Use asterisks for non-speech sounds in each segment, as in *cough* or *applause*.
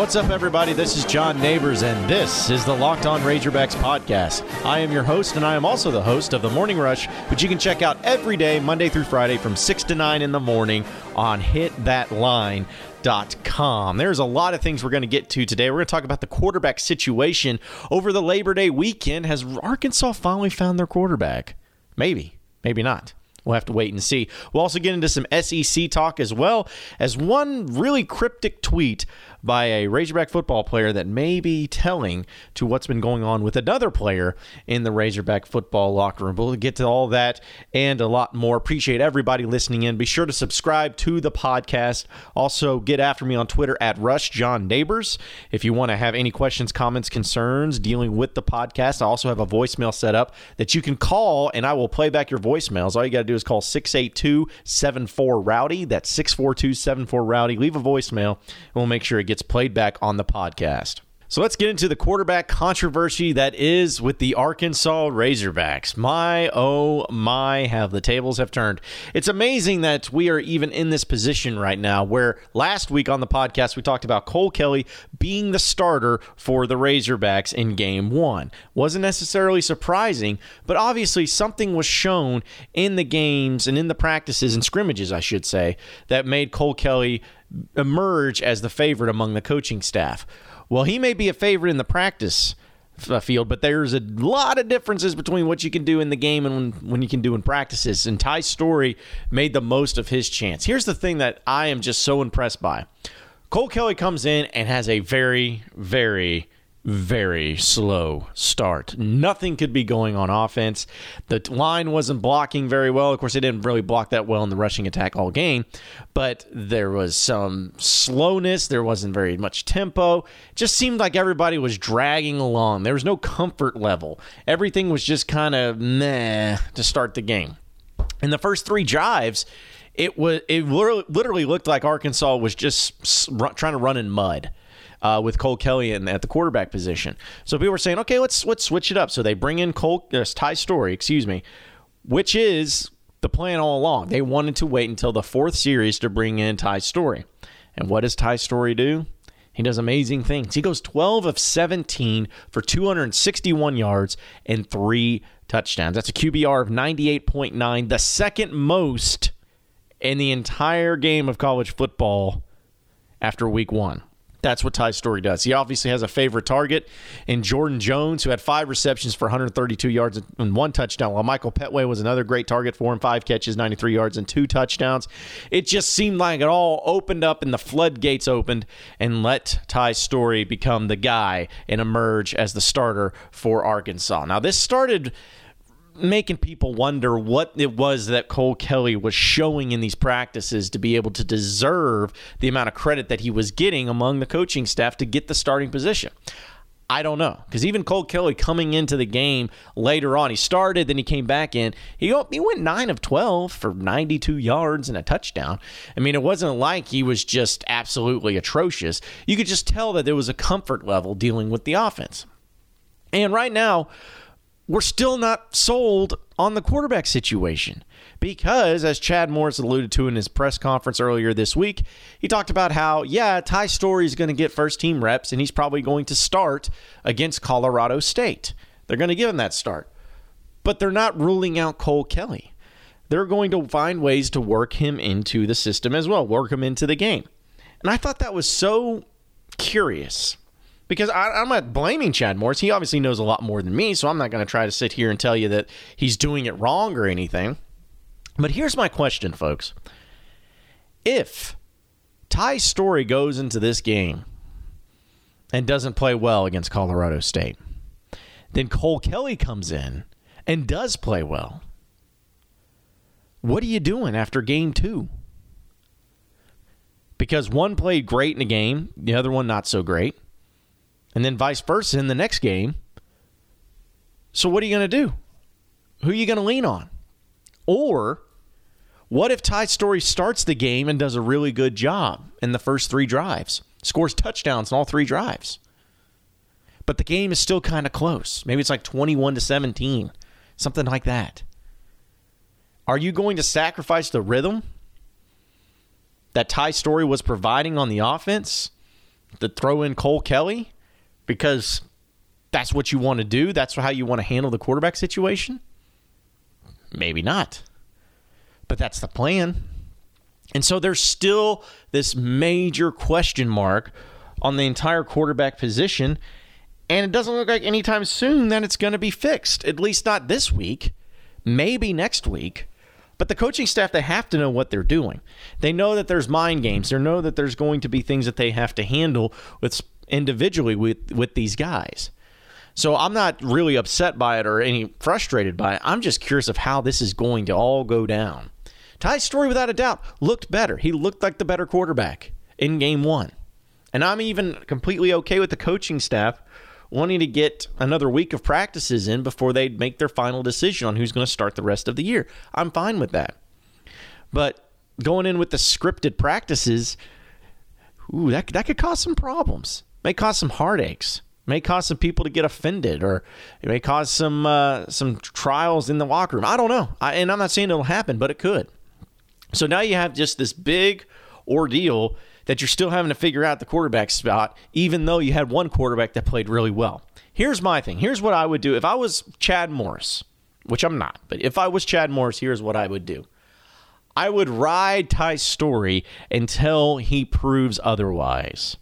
What's up, everybody? This is John Neighbors, and this is the Locked On Razorbacks podcast. I am your host, and I am also the host of The Morning Rush, which you can check out every day, Monday through Friday, from 6 to 9 in the morning on hitthatline.com. There's a lot of things we're going to get to today. We're going to talk about the quarterback situation over the Labor Day weekend. Has Arkansas finally found their quarterback? Maybe, maybe not. We'll have to wait and see. We'll also get into some SEC talk as well as one really cryptic tweet by a Razorback football player that may be telling to what's been going on with another player in the Razorback football locker room. We'll get to all that and a lot more. Appreciate everybody listening in. Be sure to subscribe to the podcast. Also, get after me on Twitter at Rush John Neighbors. If you want to have any questions, comments, concerns dealing with the podcast, I also have a voicemail set up that you can call and I will play back your voicemails. All you got to do is call 682 74 Rowdy. That's 642 74 Rowdy. Leave a voicemail and we'll make sure it gets played back on the podcast. So let's get into the quarterback controversy that is with the Arkansas Razorbacks. My, oh my, have the tables have turned. It's amazing that we are even in this position right now where last week on the podcast we talked about Cole Kelley being the starter for the Razorbacks in game one. Wasn't necessarily surprising, but obviously something was shown in the games and in the practices and scrimmages, I should say, that made Cole Kelley emerge as the favorite among the coaching staff. Well, he may be a favorite in the practice uh, field, but there's a lot of differences between what you can do in the game and when, when you can do in practices. And Ty Storey made the most of his chance. Here's the thing that I am just so impressed by Cole Kelley comes in and has a very, very very slow start. Nothing could be going on offense. The line wasn't blocking very well. Of course, they didn't really block that well in the rushing attack all game, but there was some slowness. There wasn't very much tempo. It just seemed like everybody was dragging along. There was no comfort level. Everything was just kind of meh to start the game. In the first three drives, it was it literally looked like Arkansas was just trying to run in mud uh, with Cole Kelley in, at the quarterback position. So people were saying, okay, let's let's switch it up. So they bring in Cole uh, Ty Storey, excuse me, which is the plan all along. They wanted to wait until the fourth series to bring in Ty Storey. And what does Ty Storey do? He does amazing things. He goes 12 of 17 for 261 yards and three touchdowns. That's a QBR of 98.9, the second most in the entire game of college football after week one. That's what Ty Storey does. He obviously has a favorite target in Jordan Jones, who had five receptions for 132 yards and one touchdown, while Michael Pettway was another great target for him, five catches, 93 yards, and two touchdowns. It just seemed like it all opened up and the floodgates opened and let Ty Storey become the guy and emerge as the starter for Arkansas. Now, this started making people wonder what it was that Cole Kelley was showing in these practices to be able to deserve the amount of credit that he was getting among the coaching staff to get the starting position. I don't know because even Cole Kelley coming into the game later on, he started, then he came back in. He he went nine of twelve for ninety two yards and a touchdown. I mean, it wasn't like he was just absolutely atrocious. You could just tell that there was a comfort level dealing with the offense. And right now, we're still not sold on the quarterback situation because, as Chad Morris alluded to in his press conference earlier this week, he talked about how, yeah, Ty Storey is going to get first team reps and he's probably going to start against Colorado State. They're going to give him that start. But they're not ruling out Cole Kelley. They're going to find ways to work him into the system as well, work him into the game. And I thought that was so curious because I, am not blaming Chad Morris. He obviously knows a lot more than me, so I'm not going to try to sit here and tell you that he's doing it wrong or anything. But here's my question, folks. If Ty Storey goes into this game and doesn't play well against Colorado State, then Cole Kelley comes in and does play well. What are you doing after game two? Because one played great in a game, the other one not so great and then vice versa in the next game. So what are you going to do? Who are you going to lean on? Or what if Ty Storey starts the game and does a really good job in the first three drives, scores touchdowns in all three drives? But the game is still kind of close. Maybe it's like 21 to 17, something like that. Are you going to sacrifice the rhythm that Ty Storey was providing on the offense to throw in Cole Kelley because that's what you want to do? That's how you want to handle the quarterback situation? Maybe not. But that's the plan. And so there's still this major question mark on the entire quarterback position. And it doesn't look like anytime soon that it's going to be fixed, at least not this week, maybe next week. But the coaching staff, they have to know what they're doing. They know that there's mind games. They know that there's going to be things that they have to handle with individually with, with these guys. So I'm not really upset by it or any frustrated by it. I'm just curious of how this is going to all go down. Ty Storey, without a doubt, looked better. He looked like the better quarterback in game one. And I'm even completely okay with the coaching staff wanting to get another week of practices in before they make their final decision on who's going to start the rest of the year. I'm fine with that. But going in with the scripted practices, ooh, that, that could cause some problems. May cause some heartaches may cause some people to get offended or it may cause some uh, some trials in the locker room. I don't know. I, and I'm not saying it'll happen, but it could. So now you have just this big ordeal that you're still having to figure out the quarterback spot, even though you had one quarterback that played really well. Here's my thing. Here's what I would do if I was Chad Morris, which I'm not, but if I was Chad Morris, here's what I would do. I would ride Ty Storey until he proves otherwise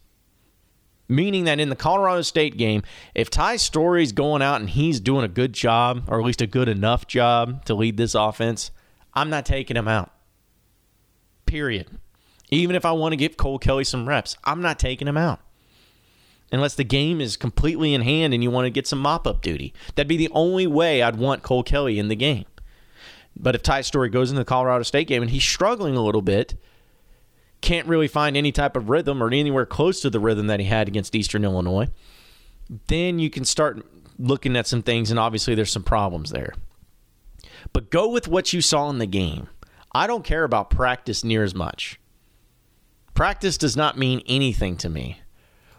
meaning that in the Colorado State game, if Ty Storey's going out and he's doing a good job, or at least a good enough job to lead this offense, I'm not taking him out. Period. Even if I want to give Cole Kelley some reps, I'm not taking him out. Unless the game is completely in hand and you want to get some mop up duty. That'd be the only way I'd want Cole Kelley in the game. But if Ty Storey goes into the Colorado State game and he's struggling a little bit, can't really find any type of rhythm or anywhere close to the rhythm that he had against Eastern Illinois, then you can start looking at some things, and obviously there's some problems there. But go with what you saw in the game. I don't care about practice near as much. Practice does not mean anything to me.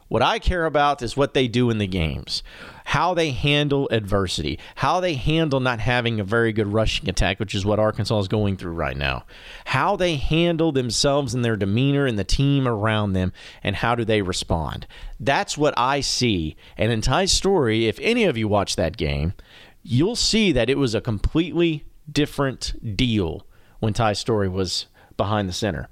What I care about is what they do in the games, how they handle adversity, how they handle not having a very good rushing attack, which is what Arkansas is going through right now, how they handle themselves and their demeanor and the team around them, and how do they respond. That's what I see. And in Ty's Storey, if any of you watch that game, you'll see that it was a completely different deal when Ty Storey was behind the center.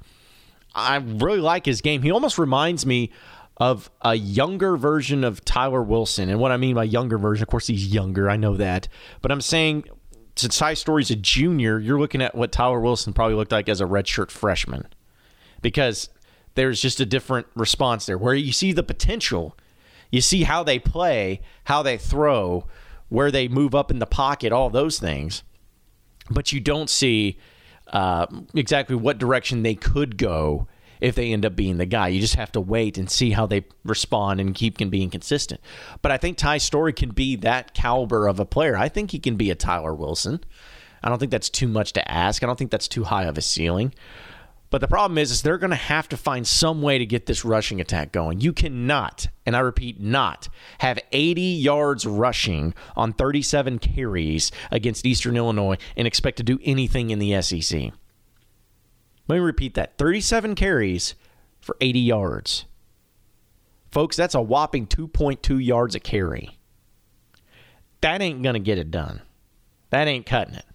I really like his game. He almost reminds me of a younger version of Tyler Wilson. And what I mean by younger version, of course, he's younger. I know that. But I'm saying since Ty Storey's a junior, you're looking at what Tyler Wilson probably looked like as a redshirt freshman because there's just a different response there where you see the potential. You see how they play, how they throw, where they move up in the pocket, all those things. But you don't see uh, exactly what direction they could go if they end up being the guy. You just have to wait and see how they respond and keep can being consistent. But I think Ty Storey can be that caliber of a player. I think he can be a Tyler Wilson. I don't think that's too much to ask. I don't think that's too high of a ceiling. But the problem is, is they're going to have to find some way to get this rushing attack going. You cannot, and I repeat, not have 80 yards rushing on 37 carries against Eastern Illinois and expect to do anything in the SEC. Let me repeat that 37 carries for 80 yards. Folks, that's a whopping 2.2 yards a carry. That ain't going to get it done. That ain't cutting it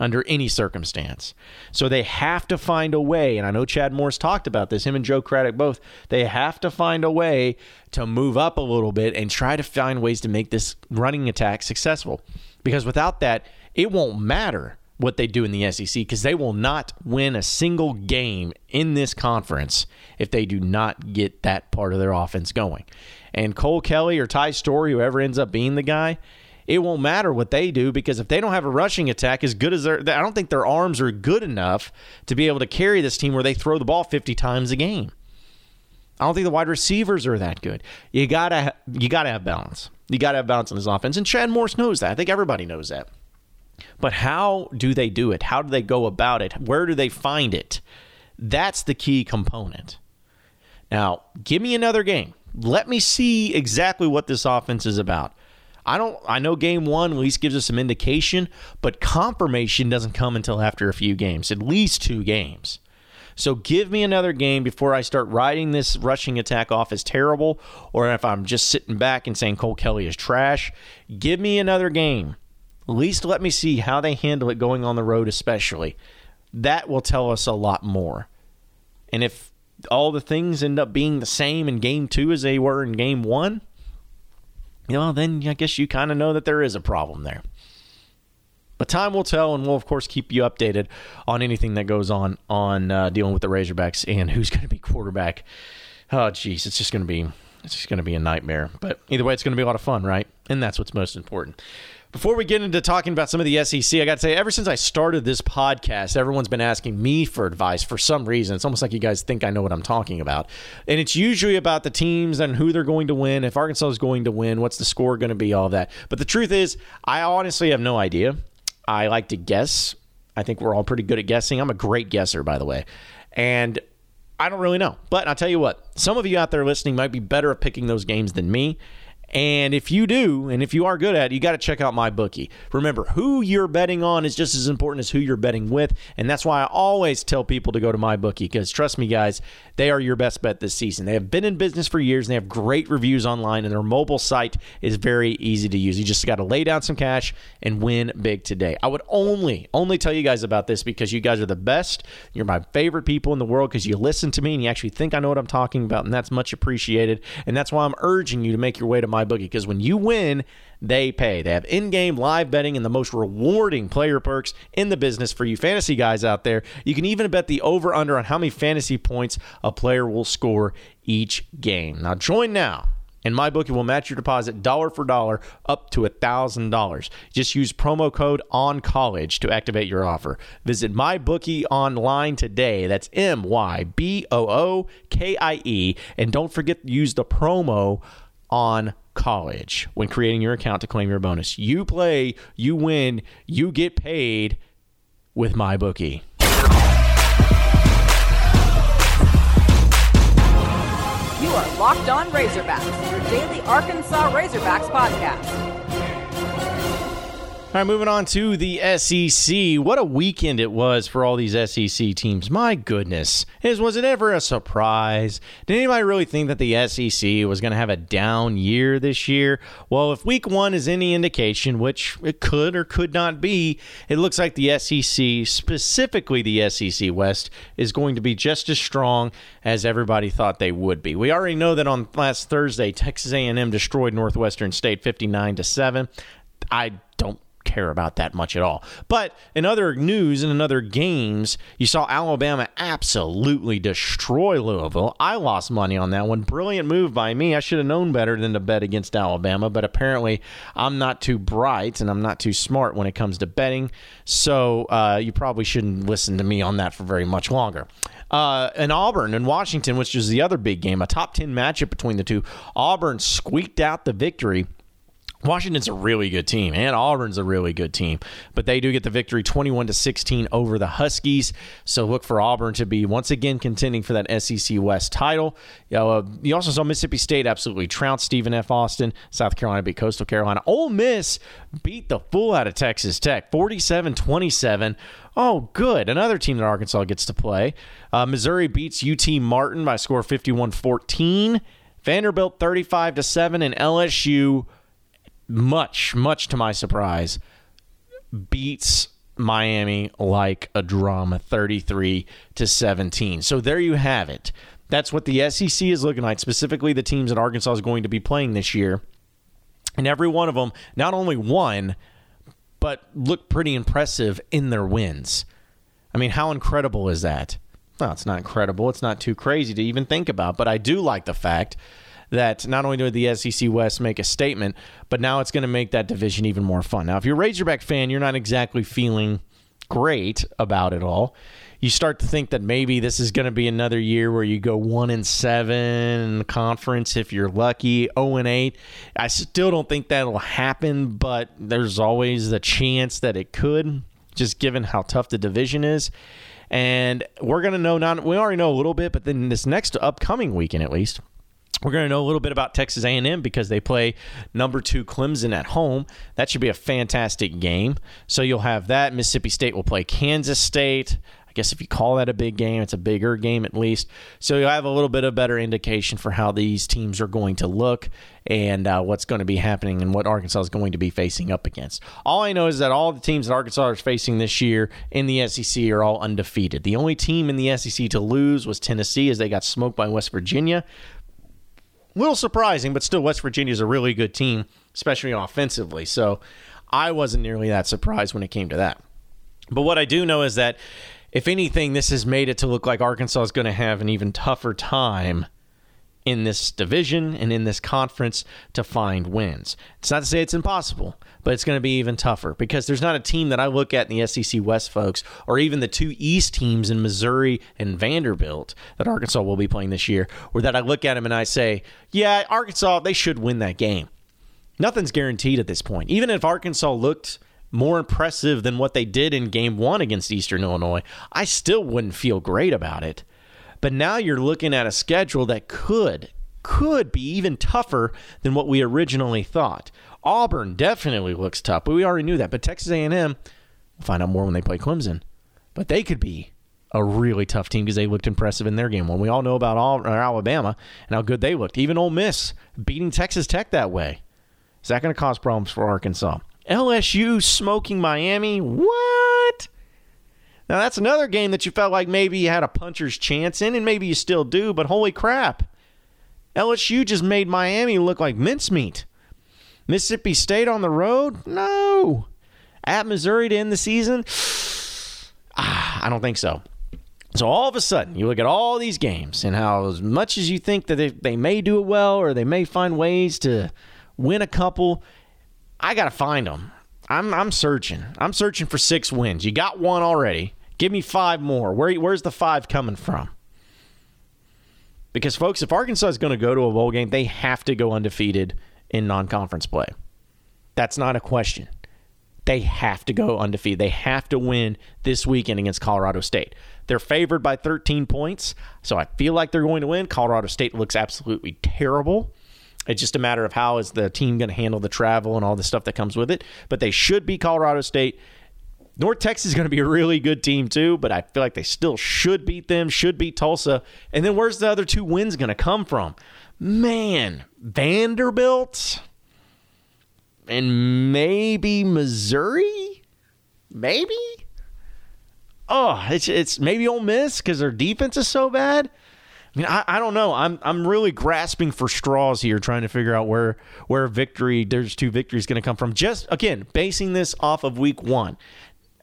under any circumstance. So they have to find a way, and I know Chad Morris talked about this, him and Joe Craddock both. They have to find a way to move up a little bit and try to find ways to make this running attack successful. Because without that, it won't matter what they do in the SEC because they will not win a single game in this conference if they do not get that part of their offense going. And Cole Kelley or Ty Storey, whoever ends up being the guy, it won't matter what they do because if they don't have a rushing attack as good as their, I don't think their arms are good enough to be able to carry this team where they throw the ball 50 times a game. I don't think the wide receivers are that good. You gotta you gotta have balance. You gotta have balance in this offense, and Chad Morris knows that. I think everybody knows that. But how do they do it? How do they go about it? Where do they find it? That's the key component. Now, give me another game. Let me see exactly what this offense is about. I don't I know game 1 at least gives us some indication, but confirmation doesn't come until after a few games, at least 2 games. So give me another game before I start writing this rushing attack off as terrible, or if I'm just sitting back and saying Cole Kelley is trash. Give me another game. At least let me see how they handle it going on the road, especially. That will tell us a lot more. And if all the things end up being the same in game two as they were in game one, you know, then I guess you kind of know that there is a problem there. But time will tell, and we'll of course keep you updated on anything that goes on on uh, dealing with the Razorbacks and who's *laughs* going to be quarterback. Oh, geez, it's just going to be it's just going to be a nightmare. But either way, it's going to be a lot of fun, right? And that's what's most important. Before we get into talking about some of the SEC, I got to say, ever since I started this podcast, everyone's been asking me for advice for some reason. It's almost like you guys think I know what I'm talking about. And it's usually about the teams and who they're going to win. If Arkansas is going to win, what's the score going to be, all of that. But the truth is, I honestly have no idea. I like to guess. I think we're all pretty good at guessing. I'm a great guesser, by the way. And I don't really know. But I'll tell you what, some of you out there listening might be better at picking those games than me. And if you do, and if you are good at it, you got to check out my bookie. Remember, who you're betting on is just as important as who you're betting with. And that's why I always tell people to go to my bookie because trust me, guys, they are your best bet this season. They have been in business for years and they have great reviews online, and their mobile site is very easy to use. You just got to lay down some cash and win big today. I would only, only tell you guys about this because you guys are the best. You're my favorite people in the world because you listen to me and you actually think I know what I'm talking about, and that's much appreciated. And that's why I'm urging you to make your way to my MyBookie because when you win, they pay. They have in game live betting and the most rewarding player perks in the business for you fantasy guys out there. You can even bet the over under on how many fantasy points a player will score each game. Now, join now. And MyBookie will match your deposit dollar for dollar up to $1,000. Just use promo code on college to activate your offer. Visit MyBookie online today. That's M Y B O O K I E. And don't forget to use the promo on college when creating your account to claim your bonus. You play, you win, you get paid with my bookie. You are Locked On Razorbacks, your daily Arkansas Razorbacks podcast. All right, moving on to the SEC. What a weekend it was for all these SEC teams. My goodness. Is, was it ever a surprise? Did anybody really think that the SEC was going to have a down year this year? Well, if week one is any indication, which it could or could not be, it looks like the SEC, specifically the SEC West, is going to be just as strong as everybody thought they would be. We already know that on last Thursday, Texas A&M destroyed Northwestern State 59 to 7. I don't care about that much at all. But in other news and in other games, you saw Alabama absolutely destroy Louisville. I lost money on that one. Brilliant move by me. I should have known better than to bet against Alabama, but apparently I'm not too bright and I'm not too smart when it comes to betting. So uh, you probably shouldn't listen to me on that for very much longer. Uh, and Auburn and Washington, which is the other big game, a top 10 matchup between the two. Auburn squeaked out the victory Washington's a really good team, and Auburn's a really good team, but they do get the victory 21 to 16 over the Huskies. So look for Auburn to be once again contending for that SEC West title. You, know, uh, you also saw Mississippi State absolutely trounce Stephen F. Austin. South Carolina beat Coastal Carolina. Ole Miss beat the fool out of Texas Tech 47 27. Oh, good. Another team that Arkansas gets to play. Uh, Missouri beats UT Martin by score 51 14. Vanderbilt 35 to 7, and LSU much, much to my surprise, beats Miami like a drum 33 to 17. So there you have it. That's what the SEC is looking like, specifically the teams that Arkansas is going to be playing this year. And every one of them not only won, but looked pretty impressive in their wins. I mean, how incredible is that? Well, it's not incredible. It's not too crazy to even think about, but I do like the fact that not only did the SEC West make a statement, but now it's going to make that division even more fun. Now, if you're a Razorback fan, you're not exactly feeling great about it all. You start to think that maybe this is going to be another year where you go one and seven conference if you're lucky, zero oh and eight. I still don't think that'll happen, but there's always the chance that it could, just given how tough the division is. And we're going to know not we already know a little bit, but then this next upcoming weekend at least we're going to know a little bit about Texas A&M because they play number two Clemson at home. That should be a fantastic game. So you'll have that. Mississippi State will play Kansas State. I guess if you call that a big game, it's a bigger game at least. So you'll have a little bit of better indication for how these teams are going to look and uh, what's going to be happening and what Arkansas is going to be facing up against. All I know is that all the teams that Arkansas is facing this year in the SEC are all undefeated. The only team in the SEC to lose was Tennessee as they got smoked by West Virginia. Little surprising, but still, West Virginia is a really good team, especially offensively. So I wasn't nearly that surprised when it came to that. But what I do know is that if anything, this has made it to look like Arkansas is going to have an even tougher time in this division and in this conference to find wins. It's not to say it's impossible, but it's going to be even tougher because there's not a team that I look at in the SEC West, folks, or even the two East teams in Missouri and Vanderbilt that Arkansas will be playing this year, or that I look at them and I say, yeah, Arkansas, they should win that game. Nothing's guaranteed at this point. Even if Arkansas looked more impressive than what they did in game one against Eastern Illinois, I still wouldn't feel great about it. But now you're looking at a schedule that could could be even tougher than what we originally thought. Auburn definitely looks tough, but we already knew that. But Texas A&M, we'll find out more when they play Clemson. But they could be a really tough team because they looked impressive in their game. When we all know about Alabama and how good they looked, even Ole Miss beating Texas Tech that way. Is that going to cause problems for Arkansas? LSU smoking Miami? What? Now, that's another game that you felt like maybe you had a puncher's chance in, and maybe you still do, but holy crap. LSU just made Miami look like mincemeat. Mississippi State on the road? No. At Missouri to end the season? *sighs* Ah, I don't think so. So all of a sudden, you look at all these games and how, as much as you think that they, they may do it well or they may find ways to win a couple, I got to find them. I'm I'm searching. I'm searching for six wins. You got one already. Give me five more. Where where's the five coming from? Because folks, if Arkansas is going to go to a bowl game, they have to go undefeated in non-conference play. That's not a question. They have to go undefeated. They have to win this weekend against Colorado State. They're favored by 13 points, so I feel like they're going to win. Colorado State looks absolutely terrible. It's just a matter of how is the team going to handle the travel and all the stuff that comes with it. But they should be Colorado State. North Texas is going to be a really good team too, but I feel like they still should beat them, should beat Tulsa. And then where's the other two wins going to come from? Man, Vanderbilt and maybe Missouri? Maybe? Oh, it's it's maybe Ole Miss because their defense is so bad. I mean, I, I don't know. I'm I'm really grasping for straws here, trying to figure out where where victory there's two victories going to come from. Just again, basing this off of week one.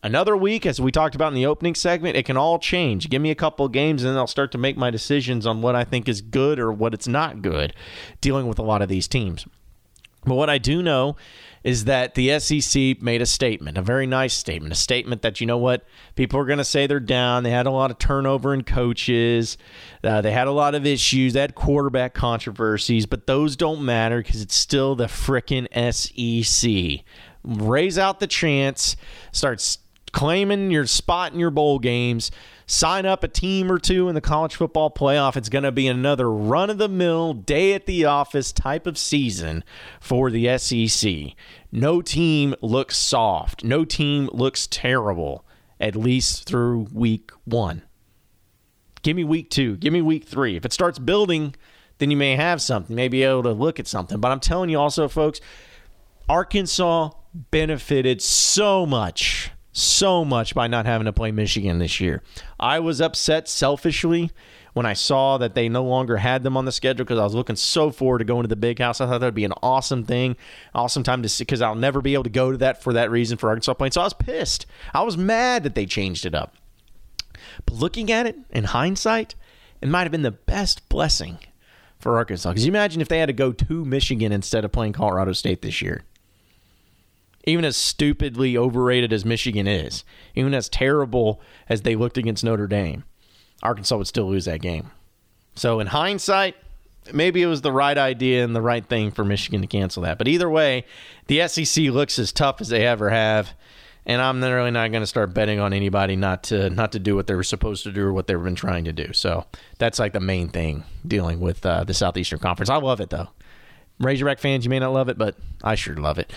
Another week, as we talked about in the opening segment, it can all change. Give me a couple games, and then I'll start to make my decisions on what I think is good or what it's not good. Dealing with a lot of these teams. But what I do know is that the SEC made a statement, a very nice statement, a statement that, you know what, people are going to say they're down. They had a lot of turnover in coaches, uh, they had a lot of issues, they had quarterback controversies, but those don't matter because it's still the frickin' SEC. Raise out the chance, starts claiming your spot in your bowl games sign up a team or two in the college football playoff. It's going to be another run of the mill, day at the office type of season for the SEC. No team looks soft. No team looks terrible, at least through week one. Give me week two. Give me week three. If it starts building, then you may have something, may be able to look at something. But I'm telling you also, folks, Arkansas benefited so much so much by not having to play Michigan this year. I was upset selfishly when I saw that they no longer had them on the schedule because I was looking so forward to going to the big house. I thought that would be an awesome thing, awesome time to see because I'll never be able to go to that for that reason for Arkansas playing. So I was pissed. I was mad that they changed it up. But looking at it in hindsight, it might have been the best blessing for Arkansas. Because you imagine if they had to go to Michigan instead of playing Colorado State this year even as stupidly overrated as Michigan is, even as terrible as they looked against Notre Dame, Arkansas would still lose that game. So, in hindsight, maybe it was the right idea and the right thing for Michigan to cancel that. But either way, the SEC looks as tough as they ever have, and I'm really not going to start betting on anybody not to not to do what they were supposed to do or what they've been trying to do. So that's like the main thing dealing with uh, the Southeastern Conference. I love it though. Razorback fans, you may not love it, but I sure love it.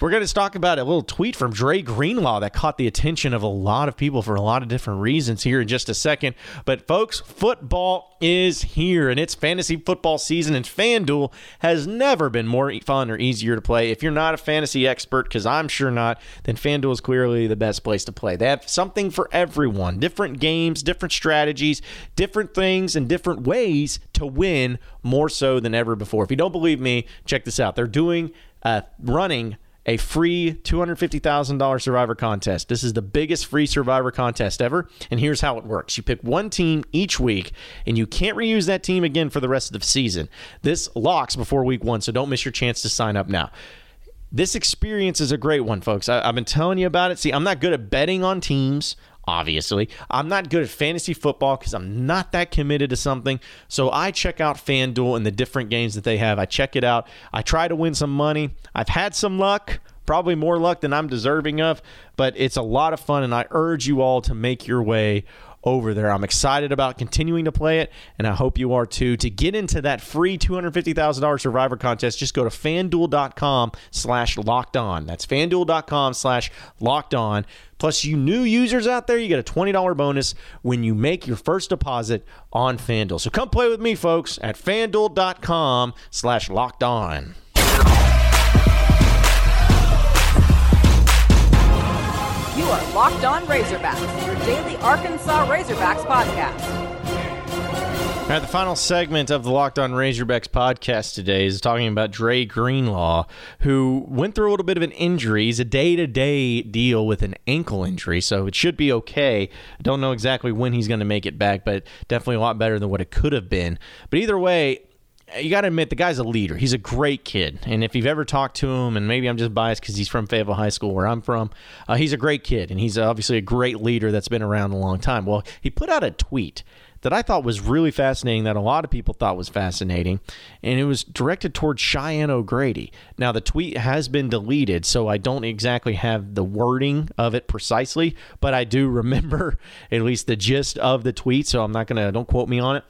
We're going to talk about a little tweet from Dre Greenlaw that caught the attention of a lot of people for a lot of different reasons here in just a second. But, folks, football is here, and it's fantasy football season, and FanDuel has never been more fun or easier to play. If you're not a fantasy expert, because I'm sure not, then FanDuel is clearly the best place to play. They have something for everyone different games, different strategies, different things, and different ways to win more so than ever before. If you don't believe me, check this out. They're doing, uh, running, a free $250,000 survivor contest. This is the biggest free survivor contest ever. And here's how it works you pick one team each week, and you can't reuse that team again for the rest of the season. This locks before week one, so don't miss your chance to sign up now. This experience is a great one, folks. I, have been telling you about it. See, I'm not good at betting on teams obviously. I'm not good at fantasy football because I'm not that committed to something. So I check out FanDuel and the different games that they have. I check it out. I try to win some money. I've had some luck, probably more luck than I'm deserving of, but it's a lot of fun. And I urge you all to make your way over there. I'm excited about continuing to play it, and I hope you are too. To get into that free $250,000 Survivor contest, just go to fanduel.com slash locked on. That's fanduel.com slash locked on. Plus, you new users out there, you get a $20 bonus when you make your first deposit on FanDuel. So come play with me, folks, at fanduel.com slash locked on. Are Locked On Razorbacks, your daily Arkansas Razorbacks podcast. All right, the final segment of the Locked On Razorbacks podcast today is talking about Dre Greenlaw, who went through a little bit of an injury. He's a day to day deal with an ankle injury, so it should be okay. I don't know exactly when he's going to make it back, but definitely a lot better than what it could have been. But either way, you got to admit the guy's a leader. He's a great kid, and if you've ever talked to him, and maybe I'm just biased because he's from Fayetteville High School, where I'm from, uh, he's a great kid, and he's obviously a great leader that's been around a long time. Well, he put out a tweet that I thought was really fascinating, that a lot of people thought was fascinating, and it was directed towards Cheyenne O'Grady. Now, the tweet has been deleted, so I don't exactly have the wording of it precisely, but I do *laughs* remember at least the gist of the tweet, so I'm not going to, don't quote me on it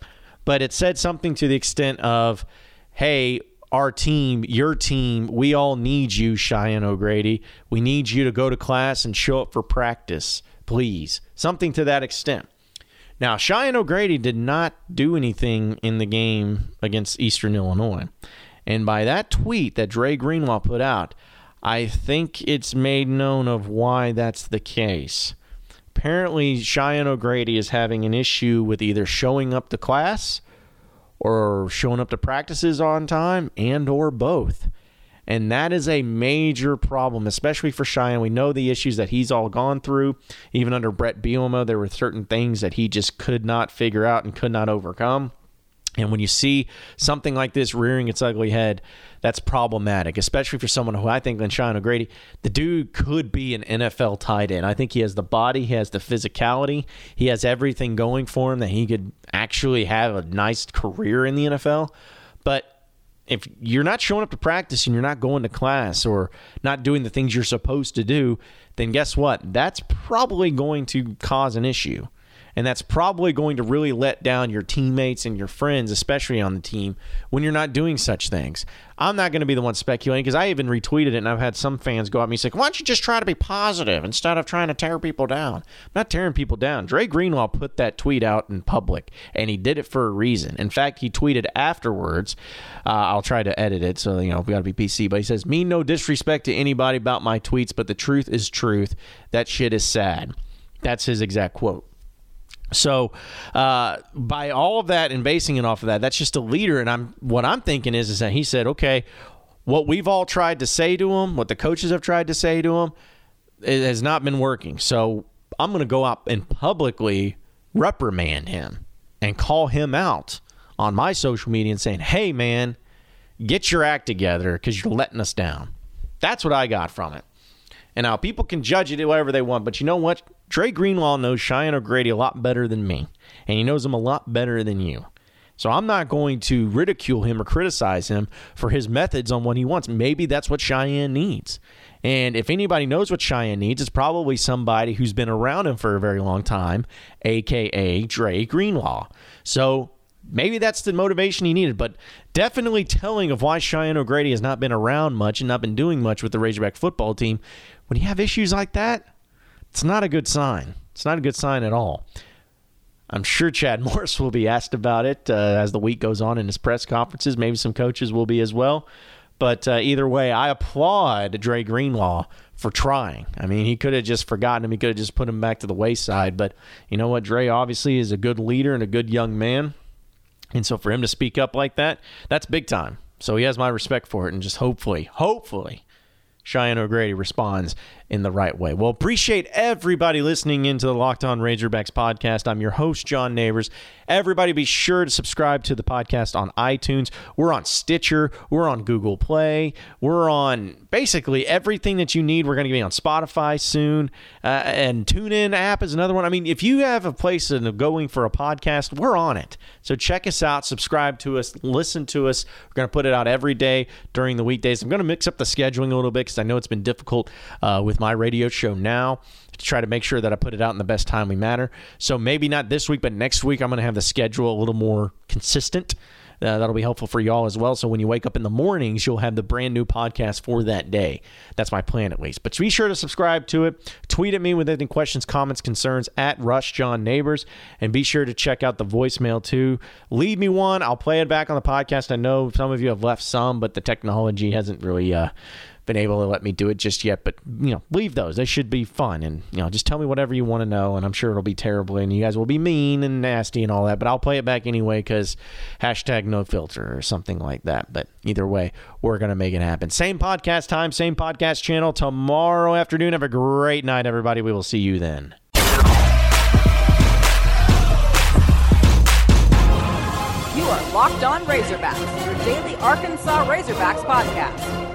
but it said something to the extent of, hey, our team, your team, we all need you, Cheyenne O'Grady. We need you to go to class and show up for practice, please. Something to that extent. Now, Cheyenne O'Grady did not do anything in the game against Eastern Illinois. And by that tweet that Dre Greenlaw put out, I think it's made known of why that's the case apparently Cheyenne O'Grady is having an issue with either showing up to class or showing up to practices on time and or both. And that is a major problem, especially for Cheyenne. We know the issues that he's all gone through. Even under Brett Bielema, there were certain things that he just could not figure out and could not overcome. And when you see something like this rearing its ugly head, that's problematic, especially for someone who I think, Cheyenne O'Grady, the dude could be an NFL tight end. I think he has the body, he has the physicality, he has everything going for him that he could actually have a nice career in the NFL. But if you're not showing up to practice and you're not going to class or not doing the things you're supposed to do, then guess what? That's probably going to cause an issue. And that's probably going to really let down your teammates and your friends, especially on the team, when you're not doing such things. I'm not going to be the one speculating because I even retweeted it and I've had some fans go at me saying, why don't you just try to be positive instead of trying to tear people down? I'm not tearing people down. Dre Greenlaw put that tweet out in public and he did it for a reason. In fact, he tweeted afterwards, uh, I'll try to edit it so, you know, we got to be PC, but he says, mean no disrespect to anybody about my tweets, but the truth is truth. That shit is sad. That's his exact quote. So, uh, by all of that and basing it off of that, that's just a leader. And I'm what I'm thinking is is that he said, okay, what we've all tried to say to him, what the coaches have tried to say to him, it has not been working. So I'm going to go out and publicly reprimand him and call him out on my social media and saying, hey man, get your act together because you're letting us down. That's what I got from it. And now people can judge it whatever they want, but you know what? Dre Greenlaw knows Cheyenne O'Grady a lot better than me, and he knows him a lot better than you. So I'm not going to ridicule him or criticize him for his methods on what he wants. Maybe that's what Cheyenne needs. And if anybody knows what Cheyenne needs, it's probably somebody who's been around him for a very long time, aka Dre Greenlaw. So maybe that's the motivation he needed, but definitely telling of why Cheyenne O'Grady has not been around much and not been doing much with the Razorback football team. When you have issues like that, it's not a good sign. It's not a good sign at all. I'm sure Chad *laughs* Morris will be asked about it uh, as the week goes on in his press conferences. Maybe some coaches will be as well. But uh, either way, I applaud Dre Greenlaw for trying. I mean, he could have just forgotten him. He could have just put him back to the wayside. But you know what? Dre obviously is a good leader and a good young man. And so for him to speak up like that, that's big time. So he has my respect for it. And just hopefully, hopefully, Cheyenne O'Grady responds in the right way. Well, appreciate everybody listening into the Locked On Razorbacks podcast. I'm your host, John Neighbors. Everybody be sure to subscribe to the podcast on iTunes. We're on Stitcher. We're on Google Play. We're on basically everything that you need. We're going to be on Spotify soon. Uh, and TuneIn app is another one. I mean, if you have a place of going for a podcast, we're on it. So check us out, subscribe to us, listen to us. We're going to put it out every day during the weekdays. I'm going to mix up the scheduling a little bit because I know it's been difficult uh, with my radio show now to try to make sure that I put it out in the best timely manner. So maybe not this week, but next week I'm going to have the schedule a little more consistent. Uh, that'll be helpful for y'all as well. So when you wake up in the mornings, you'll have the brand new podcast for that day. That's my plan at least. But be sure to subscribe to it. Tweet at me with any questions, comments, concerns at Rush John Neighbors, and be sure to check out the voicemail too. Leave me one. I'll play it back on the podcast. I know some of you have left some, but the technology hasn't really. Uh, been able to let me do it just yet. But you know, leave those; they should be fun, and you know, just tell me whatever you want to know, and I'm sure it'll be terrible, and you guys will be mean and nasty and all that. But I'll play it back anyway because hashtag no filter or something like that. But either way, we're gonna make it happen. Same podcast time, same podcast channel tomorrow afternoon. Have a great night, everybody. We will see you then. You are Locked On Razorbacks, your daily Arkansas Razorbacks podcast